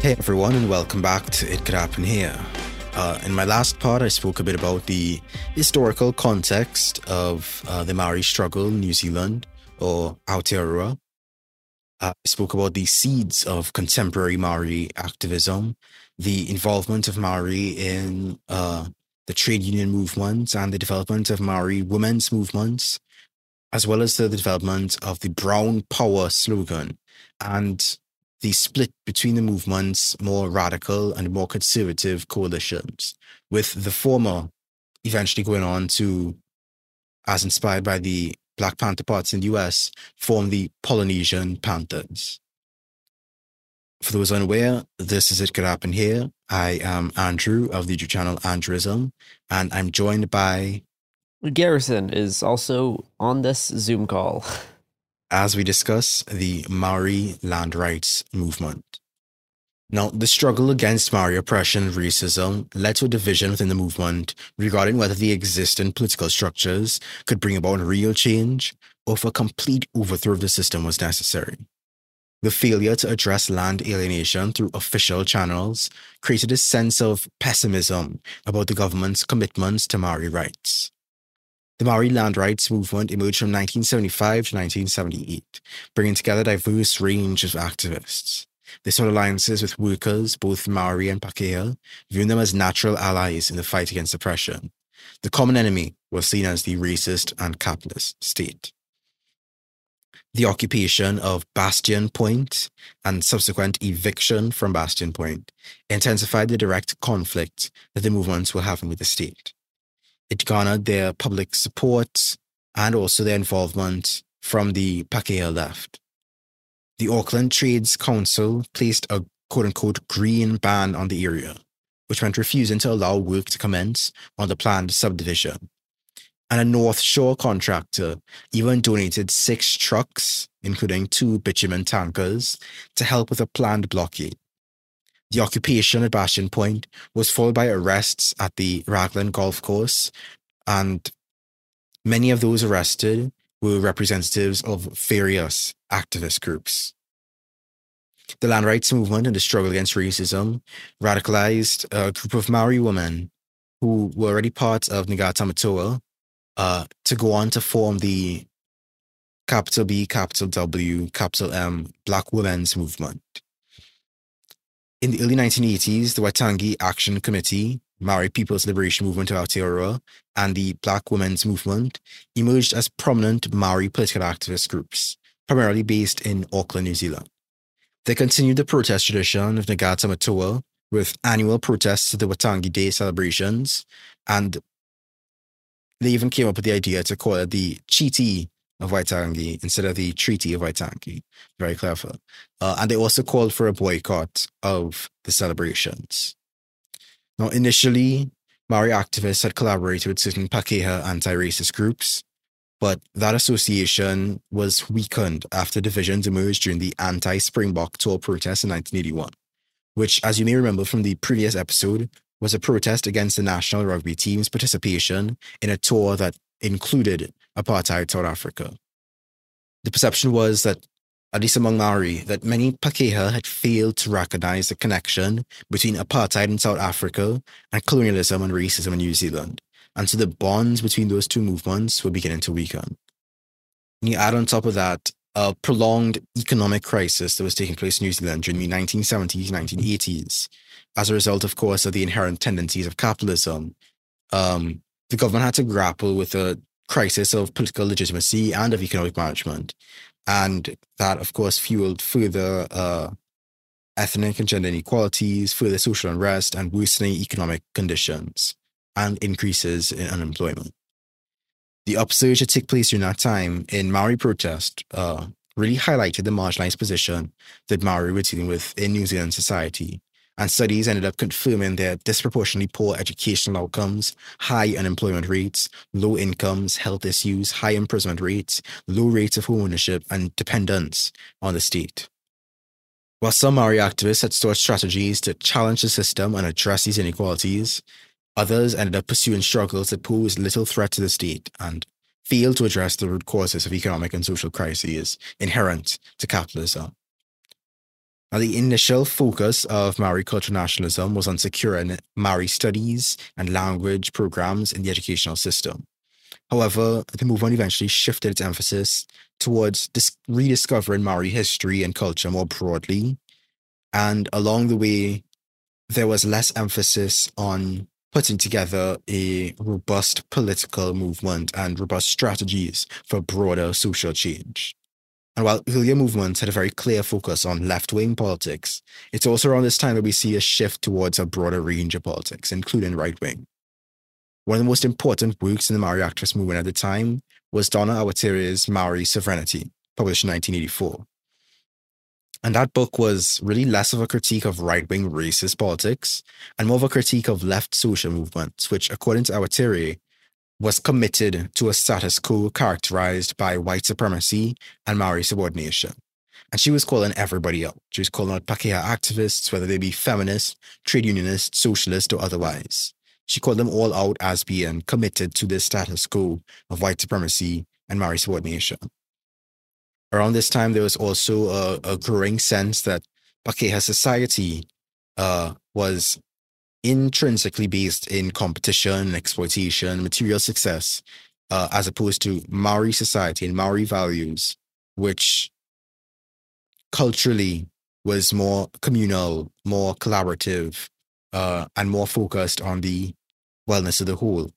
Hey everyone, and welcome back to It Could Happen Here. Uh, in my last part, I spoke a bit about the historical context of uh, the Maori struggle in New Zealand, or Aotearoa. Uh, I spoke about the seeds of contemporary Maori activism, the involvement of Maori in uh, the trade union movement and the development of Maori women's movements, as well as the development of the Brown Power slogan and the split between the movement's more radical and more conservative coalitions, with the former eventually going on to, as inspired by the Black Panther Party in the US, form the Polynesian Panthers. For those unaware, this is It Could Happen Here. I am Andrew of the YouTube channel Andrewism, and I'm joined by Garrison is also on this Zoom call. as we discuss the Maori land rights movement. Now, the struggle against Maori oppression and racism led to a division within the movement regarding whether the existing political structures could bring about real change or if a complete overthrow of the system was necessary. The failure to address land alienation through official channels created a sense of pessimism about the government's commitments to Maori rights. The Maori land rights movement emerged from 1975 to 1978, bringing together a diverse range of activists. They sought alliances with workers, both Maori and Pakeha, viewing them as natural allies in the fight against oppression. The common enemy was seen as the racist and capitalist state. The occupation of Bastion Point and subsequent eviction from Bastion Point intensified the direct conflict that the movements were having with the state it garnered their public support and also their involvement from the Pakeha left. The Auckland Trades Council placed a quote unquote green ban on the area, which meant refusing to allow work to commence on the planned subdivision. And a North Shore contractor even donated six trucks, including two bitumen tankers, to help with a planned blockade. The occupation at Bastion Point was followed by arrests at the Raglan Golf Course, and many of those arrested were representatives of various activist groups. The land rights movement and the struggle against racism radicalized a group of Maori women who were already part of Ngā Tamatoa uh, to go on to form the capital B, capital W, capital M Black Women's Movement. In the early 1980s, the Waitangi Action Committee, Maori People's Liberation Movement of Aotearoa, and the Black Women's Movement emerged as prominent Maori political activist groups, primarily based in Auckland, New Zealand. They continued the protest tradition of Ngā Tamatoa with annual protests to the Waitangi Day celebrations, and they even came up with the idea to call it the Treaty of Waitangi instead of the Treaty of Waitangi. Very clever. Uh, and they also called for a boycott of the celebrations. Now, initially, Maori activists had collaborated with certain Pakeha anti racist groups, but that association was weakened after divisions emerged during the anti Springbok tour protests in 1981, which, as you may remember from the previous episode, was a protest against the national rugby team's participation in a tour that included apartheid South Africa. The perception was that, at least among Maori, that many Pakeha had failed to recognize the connection between apartheid in South Africa and colonialism and racism in New Zealand, and so the bonds between those two movements were beginning to weaken. And you add on top of that a prolonged economic crisis that was taking place in New Zealand during the 1970s, 1980s, as a result, of course, of the inherent tendencies of capitalism. Um, the government had to grapple with a crisis of political legitimacy and of economic management. And that, of course, fueled further uh, ethnic and gender inequalities, further social unrest, and worsening economic conditions and increases in unemployment. The upsurge that took place during that time in Maori protest uh, really highlighted the marginalized position that Maori were dealing with in New Zealand society and studies ended up confirming their disproportionately poor educational outcomes, high unemployment rates, low incomes, health issues, high imprisonment rates, low rates of home ownership, and dependence on the state. While some Maori activists had sought strategies to challenge the system and address these inequalities, others ended up pursuing struggles that posed little threat to the state and failed to address the root causes of economic and social crises inherent to capitalism. Now, the initial focus of Maori cultural nationalism was on securing Maori studies and language programs in the educational system. However, the movement eventually shifted its emphasis towards dis- rediscovering Maori history and culture more broadly. And along the way, there was less emphasis on putting together a robust political movement and robust strategies for broader social change. And while earlier movements had a very clear focus on left wing politics, it's also around this time that we see a shift towards a broader range of politics, including right wing. One of the most important works in the Maori activist movement at the time was Donna Awatere's Maori Sovereignty, published in 1984. And that book was really less of a critique of right wing racist politics and more of a critique of left social movements, which, according to Awatere, was committed to a status quo characterized by white supremacy and Maori subordination. And she was calling everybody out. She was calling out Pakeha activists, whether they be feminists, trade unionists, socialists, or otherwise. She called them all out as being committed to this status quo of white supremacy and Maori subordination. Around this time, there was also a, a growing sense that Pakeha society uh, was intrinsically based in competition, exploitation, material success, uh, as opposed to Maori society and Maori values, which culturally was more communal, more collaborative, uh, and more focused on the wellness of the whole.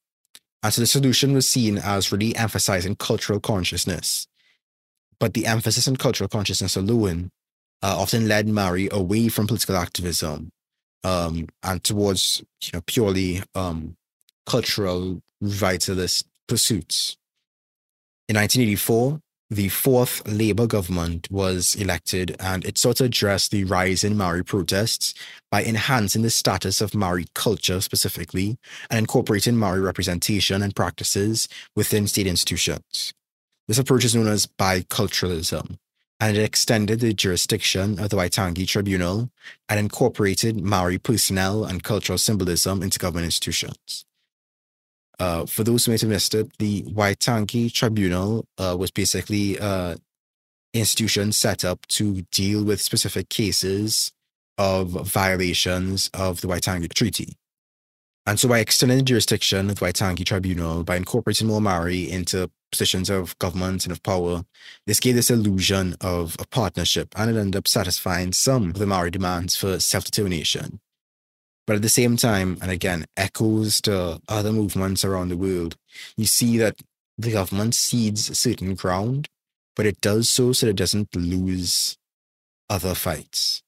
And so the solution was seen as really emphasizing cultural consciousness. But the emphasis on cultural consciousness alone uh, often led Maori away from political activism um, and towards you know purely um, cultural vitalist pursuits. In 1984, the fourth Labour government was elected, and it sought to address the rise in Maori protests by enhancing the status of Maori culture specifically and incorporating Maori representation and practices within state institutions. This approach is known as biculturalism, and it extended the jurisdiction of the Waitangi Tribunal and incorporated Maori personnel and cultural symbolism into government institutions. Uh, for those who may have missed it, the Waitangi Tribunal uh, was basically an uh, institution set up to deal with specific cases of violations of the Waitangi Treaty. And so by extending the jurisdiction of the Waitangi Tribunal, by incorporating more Maori into positions of government and of power, this gave this illusion of a partnership and it ended up satisfying some of the Maori demands for self determination. But at the same time, and again, echoes to other movements around the world, you see that the government cedes certain ground, but it does so so that it doesn't lose other fights.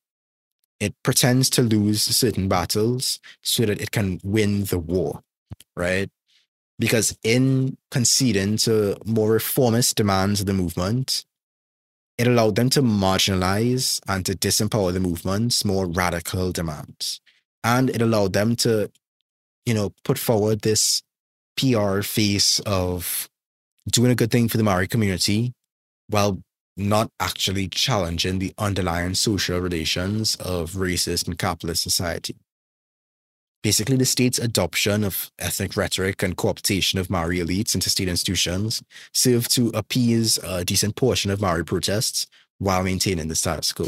It pretends to lose certain battles so that it can win the war, right? Because in conceding to uh, more reformist demands of the movement, it allowed them to marginalize and to disempower the movement's more radical demands. And it allowed them to, you know, put forward this PR face of doing a good thing for the Maori community while not actually challenging the underlying social relations of racist and capitalist society. Basically, the state's adoption of ethnic rhetoric and cooptation of Maori elites into state institutions served to appease a decent portion of Maori protests while maintaining the status quo.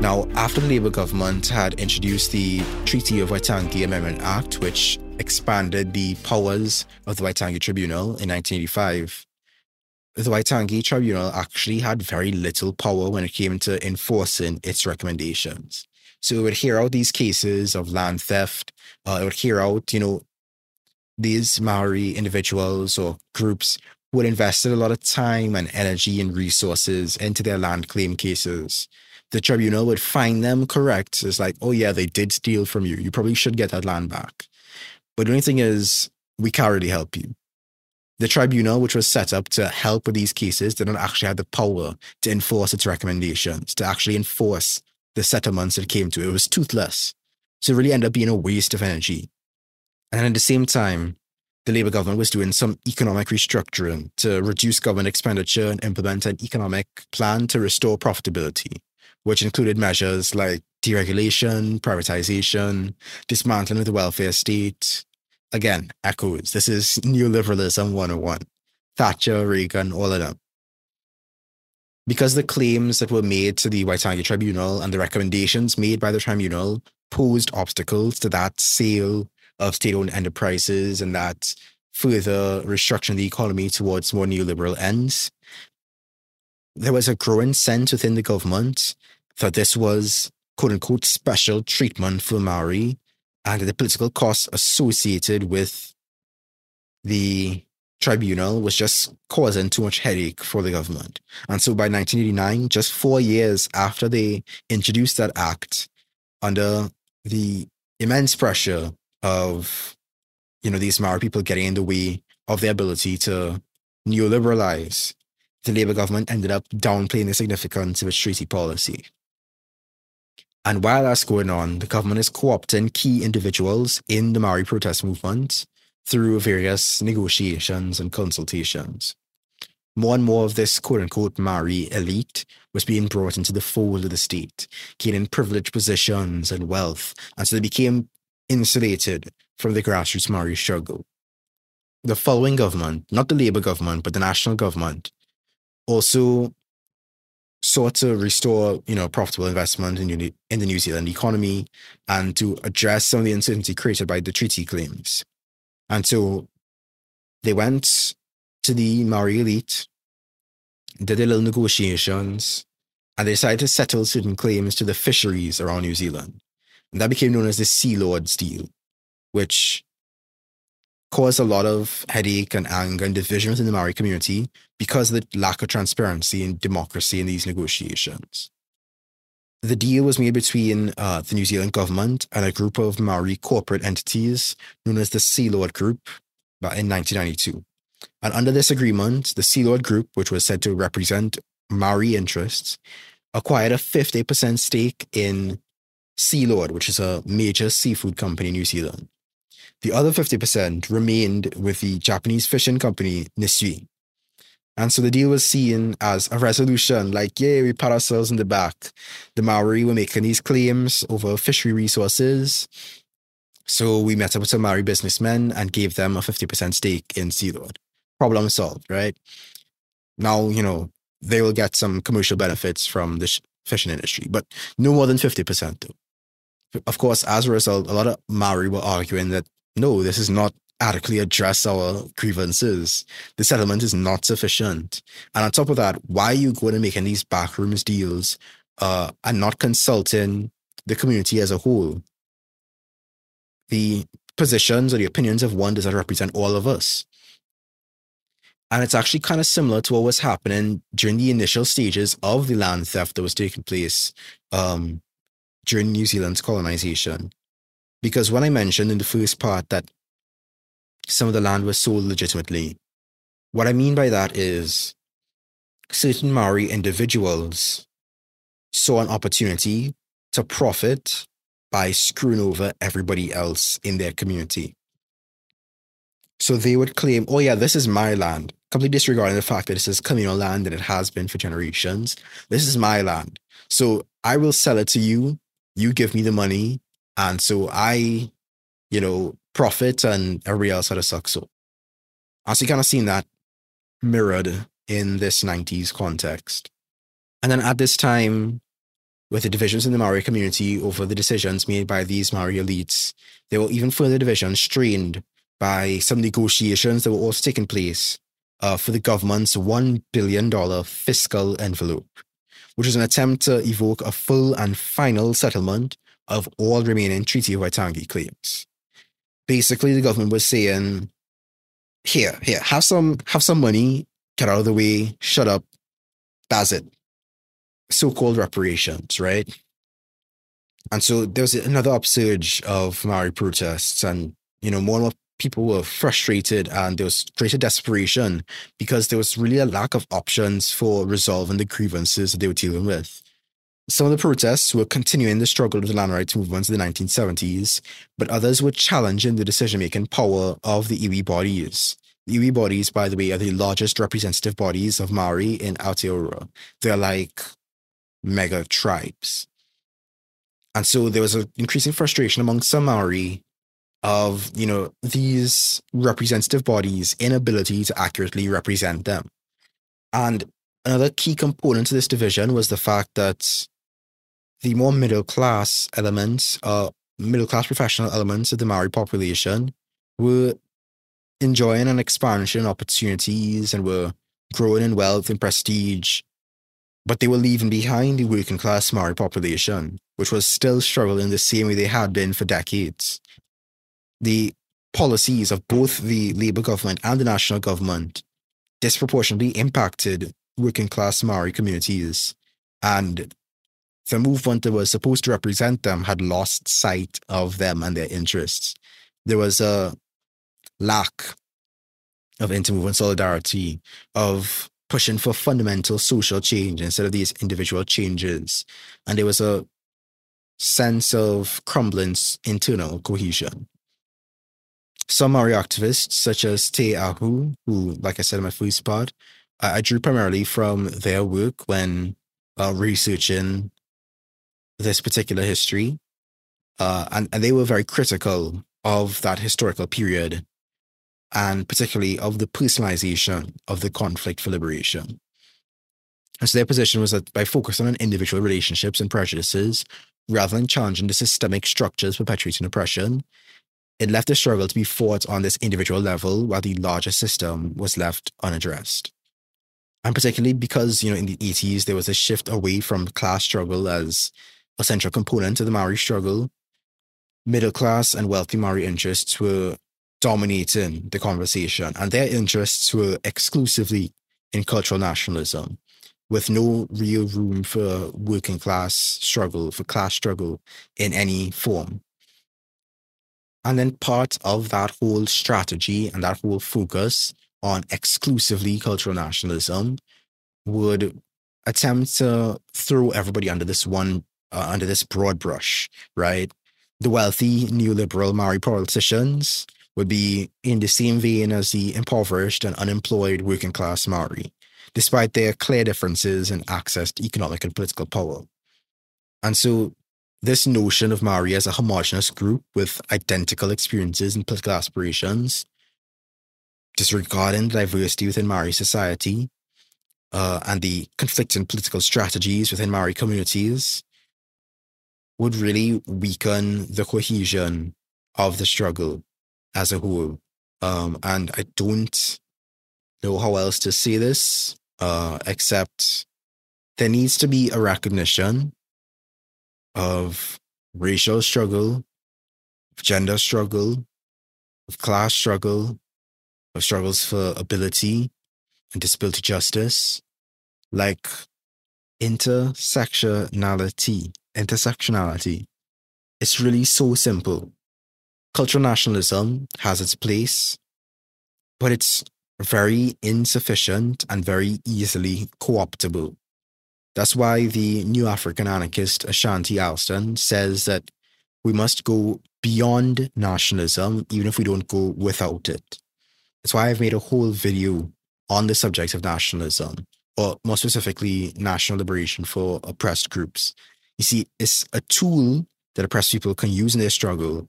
Now, after the Labour government had introduced the Treaty of Waitangi Amendment Act, which expanded the powers of the Waitangi Tribunal in 1985, the Waitangi Tribunal actually had very little power when it came to enforcing its recommendations. So it would hear out these cases of land theft. Uh, it would hear out, you know, these Maori individuals or groups who had invested a lot of time and energy and resources into their land claim cases the tribunal would find them correct. It's like, oh yeah, they did steal from you. You probably should get that land back. But the only thing is, we can't really help you. The tribunal, which was set up to help with these cases, didn't actually have the power to enforce its recommendations, to actually enforce the settlements it came to. It was toothless. So it really ended up being a waste of energy. And at the same time, the Labour government was doing some economic restructuring to reduce government expenditure and implement an economic plan to restore profitability which included measures like deregulation, privatization, dismantling of the welfare state. Again, echoes. This is neoliberalism 101. Thatcher, Reagan, all of them. Because the claims that were made to the Waitangi Tribunal and the recommendations made by the tribunal posed obstacles to that sale of state owned enterprises and that further restructuring the economy towards more neoliberal ends, there was a growing sense within the government that this was quote unquote special treatment for Maori and the political costs associated with the tribunal was just causing too much headache for the government. And so by 1989, just four years after they introduced that act, under the immense pressure of, you know, these Maori people getting in the way of their ability to neoliberalize, the Labour government ended up downplaying the significance of its treaty policy. And while that's going on, the government is co opting key individuals in the Maori protest movement through various negotiations and consultations. More and more of this quote unquote Maori elite was being brought into the fold of the state, gaining privileged positions and wealth, and so they became insulated from the grassroots Maori struggle. The following government, not the Labour government, but the national government, also sought to restore, you know, profitable investment in, in the New Zealand economy and to address some of the uncertainty created by the treaty claims. And so they went to the Maori elite, did their little negotiations, and they decided to settle certain claims to the fisheries around New Zealand. And that became known as the Sealords deal, which caused a lot of headache and anger and division within the Maori community because of the lack of transparency and democracy in these negotiations. The deal was made between uh, the New Zealand government and a group of Maori corporate entities known as the Sealord Group in 1992. And under this agreement, the Sealord Group, which was said to represent Maori interests, acquired a 50% stake in Sealord, which is a major seafood company in New Zealand. The other 50% remained with the Japanese fishing company Nissui. And so the deal was seen as a resolution, like, yeah, we pat ourselves in the back. The Maori were making these claims over fishery resources. So we met up with some Maori businessmen and gave them a 50% stake in Sealord. Problem solved, right? Now, you know, they will get some commercial benefits from the sh- fishing industry, but no more than 50% though. Of course, as a result, a lot of Maori were arguing that no, this is not adequately address our grievances. The settlement is not sufficient. And on top of that, why are you going to making these backrooms deals uh, and not consulting the community as a whole? The positions or the opinions of one does not represent all of us. And it's actually kind of similar to what was happening during the initial stages of the land theft that was taking place um, during New Zealand's colonization. Because when I mentioned in the first part that some of the land was sold legitimately, what I mean by that is certain Maori individuals saw an opportunity to profit by screwing over everybody else in their community. So they would claim, oh, yeah, this is my land, completely disregarding the fact that this is communal land and it has been for generations. This is my land. So I will sell it to you. You give me the money. And so I, you know, profit and everybody else had a suck. So I see kind of seen that mirrored in this 90s context. And then at this time, with the divisions in the Maori community over the decisions made by these Maori elites, there were even further divisions strained by some negotiations that were also taking place uh, for the government's $1 billion fiscal envelope, which was an attempt to evoke a full and final settlement of all remaining Treaty of Waitangi claims. Basically, the government was saying, here, here, have some, have some money, get out of the way, shut up, that's it. So-called reparations, right? And so there was another upsurge of Maori protests, and you know, more and more people were frustrated, and there was greater desperation because there was really a lack of options for resolving the grievances that they were dealing with. Some of the protests were continuing the struggle of the land rights movements in the 1970s, but others were challenging the decision making power of the iwi bodies. The iwi bodies, by the way, are the largest representative bodies of Maori in Aotearoa. They're like mega tribes. And so there was an increasing frustration among some Maori of, you know, these representative bodies' inability to accurately represent them. And another key component to this division was the fact that the more middle class elements, uh, middle class professional elements of the Maori population were enjoying an expansion opportunities and were growing in wealth and prestige, but they were leaving behind the working class Maori population, which was still struggling the same way they had been for decades. The policies of both the Labour government and the national government disproportionately impacted working class Maori communities, and the movement that was supposed to represent them had lost sight of them and their interests. There was a lack of intermovement solidarity, of pushing for fundamental social change instead of these individual changes. And there was a sense of crumbling internal cohesion. Some Maori activists, such as Te Ahu, who, like I said in my first part, I, drew primarily from their work when uh, researching this particular history. Uh, and, and they were very critical of that historical period and particularly of the personalization of the conflict for liberation. And so their position was that by focusing on individual relationships and prejudices, rather than challenging the systemic structures perpetuating oppression, it left the struggle to be fought on this individual level while the larger system was left unaddressed. And particularly because, you know, in the 80s, there was a shift away from class struggle as a central component of the Maori struggle. Middle class and wealthy Maori interests were dominating the conversation, and their interests were exclusively in cultural nationalism, with no real room for working class struggle, for class struggle in any form. And then part of that whole strategy and that whole focus on exclusively cultural nationalism would attempt to throw everybody under this one, uh, under this broad brush, right? The wealthy neoliberal Maori politicians would be in the same vein as the impoverished and unemployed working class Maori, despite their clear differences in access to economic and political power. And so this notion of Maori as a homogenous group with identical experiences and political aspirations, disregarding the diversity within Maori society uh, and the conflicting political strategies within Maori communities, would really weaken the cohesion of the struggle as a whole. Um, and I don't know how else to say this, uh, except there needs to be a recognition of racial struggle, of gender struggle, of class struggle, of struggles for ability and disability justice, like intersectionality. Intersectionality. It's really so simple. Cultural nationalism has its place, but it's very insufficient and very easily co optable. That's why the new African anarchist Ashanti Alston says that we must go beyond nationalism, even if we don't go without it. That's why I've made a whole video on the subject of nationalism, or more specifically, national liberation for oppressed groups. You see, it's a tool that oppressed people can use in their struggle,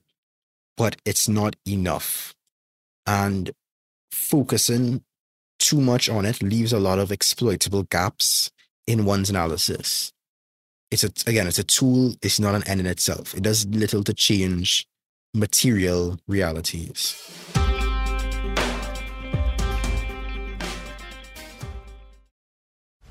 but it's not enough. And focusing too much on it leaves a lot of exploitable gaps in one's analysis. It's a, again, it's a tool, it's not an end in itself. It does little to change material realities.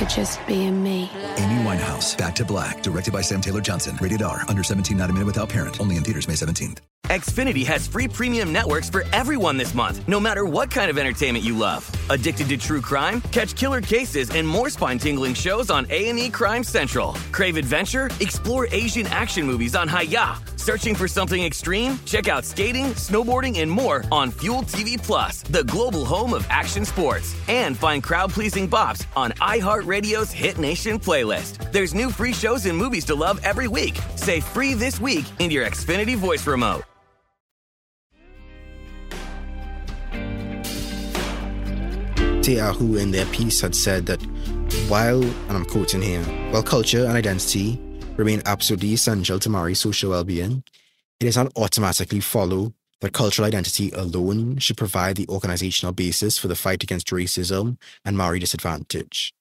for just being me. Amy Winehouse, Back to Black, directed by Sam Taylor Johnson. Rated R, under 17, not a minute without parent. Only in theaters May 17th. Xfinity has free premium networks for everyone this month, no matter what kind of entertainment you love. Addicted to true crime? Catch killer cases and more spine-tingling shows on A&E Crime Central. Crave adventure? Explore Asian action movies on Hi-YAH. Searching for something extreme? Check out skating, snowboarding, and more on Fuel TV Plus, the global home of action sports. And find crowd pleasing bops on iHeartRadio's Hit Nation playlist. There's new free shows and movies to love every week. Say free this week in your Xfinity voice remote. Te'ahu in their piece had said that while, and I'm quoting here, while culture and identity remain absolutely essential to Maori social well-being, it does not automatically follow that cultural identity alone should provide the organizational basis for the fight against racism and Maori disadvantage.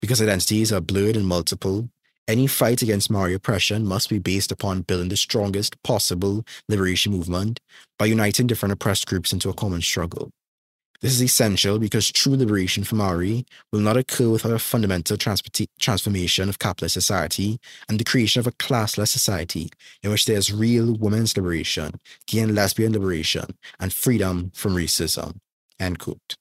Because identities are blurred and multiple, any fight against Maori oppression must be based upon building the strongest possible liberation movement by uniting different oppressed groups into a common struggle. This is essential because true liberation for Maori will not occur without a fundamental transformation of capitalist society and the creation of a classless society in which there is real women's liberation, gay and lesbian liberation, and freedom from racism. End quote.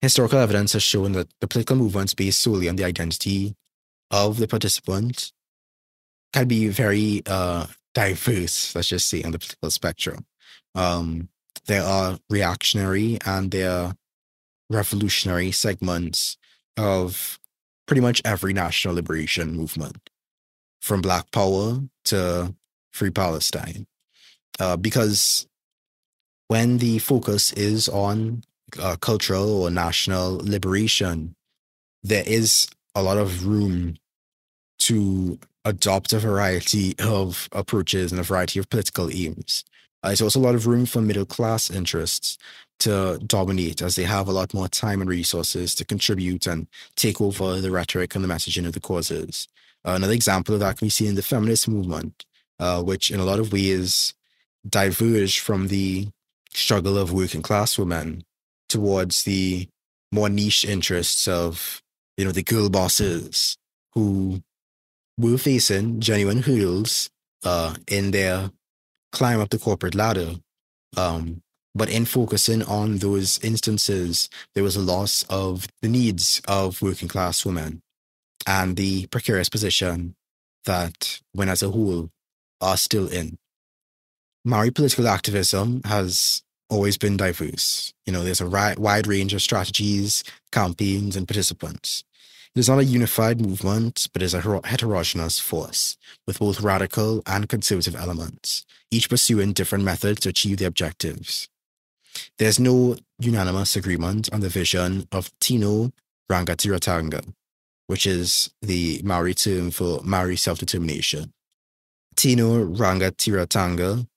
Historical evidence has shown that the political movements based solely on the identity of the participant can be very uh, diverse, let's just say, on the political spectrum. Um, there are reactionary and there are revolutionary segments of pretty much every national liberation movement, from Black Power to Free Palestine. Uh, because when the focus is on uh, cultural or national liberation, there is a lot of room to adopt a variety of approaches and a variety of political aims. Uh, there's also a lot of room for middle class interests to dominate as they have a lot more time and resources to contribute and take over the rhetoric and the messaging of the causes. Uh, another example of that can be seen in the feminist movement, uh, which in a lot of ways diverged from the struggle of working class women towards the more niche interests of, you know, the girl bosses who were facing genuine hurdles uh, in their climb up the corporate ladder. Um, but in focusing on those instances, there was a loss of the needs of working class women and the precarious position that women as a whole are still in. Maori political activism has always been diverse. You know, there's a ri- wide range of strategies, campaigns, and participants. It is not a unified movement, but is a heterogeneous force with both radical and conservative elements, each pursuing different methods to achieve their objectives. There's no unanimous agreement on the vision of Tino Rangatiratanga, which is the Maori term for Maori self determination. Tino Rangatiratanga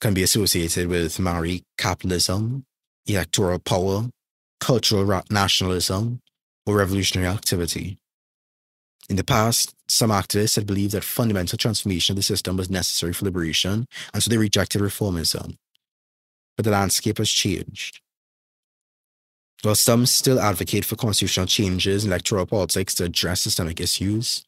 can be associated with Maori capitalism, electoral power, cultural nationalism, or revolutionary activity. In the past, some activists had believed that fundamental transformation of the system was necessary for liberation, and so they rejected reformism. But the landscape has changed. While some still advocate for constitutional changes in electoral politics to address systemic issues,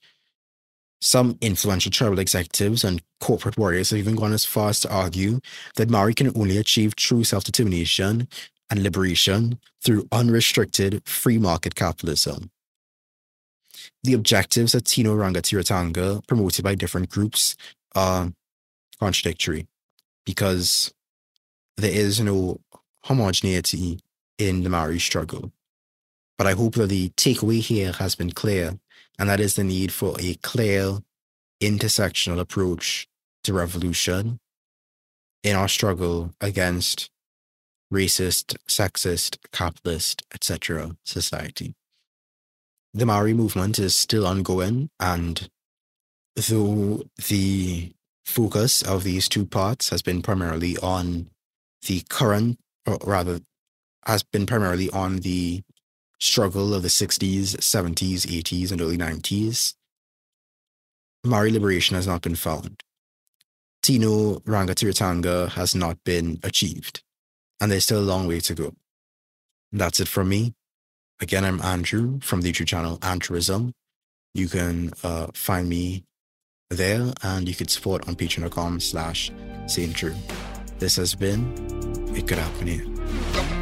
some influential tribal executives and corporate warriors have even gone as far as to argue that Maori can only achieve true self determination and liberation through unrestricted free market capitalism the objectives that Tino Rangatiratanga promoted by different groups are contradictory because there is no homogeneity in the Maori struggle. But I hope that the takeaway here has been clear, and that is the need for a clear intersectional approach to revolution in our struggle against racist, sexist, capitalist, etc. society the Maori movement is still ongoing, and though the focus of these two parts has been primarily on the current, or rather, has been primarily on the struggle of the 60s, 70s, 80s, and early 90s, Maori liberation has not been found. Tino Rangatiratanga has not been achieved, and there's still a long way to go. That's it from me. Again, I'm Andrew from the YouTube channel Andrewism. You can uh, find me there and you can support on patreon.com slash Saint Drew. This has been It Could Happen Here.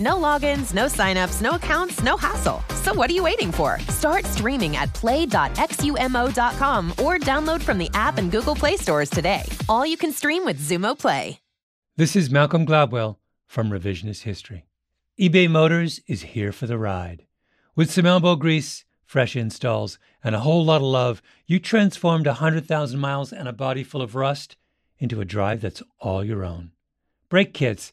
No logins, no signups, no accounts, no hassle. So what are you waiting for? Start streaming at play.xumo.com or download from the app and Google Play stores today. All you can stream with Xumo Play. This is Malcolm Gladwell from Revisionist History. eBay Motors is here for the ride. With some elbow grease, fresh installs, and a whole lot of love, you transformed 100,000 miles and a body full of rust into a drive that's all your own. Brake kits,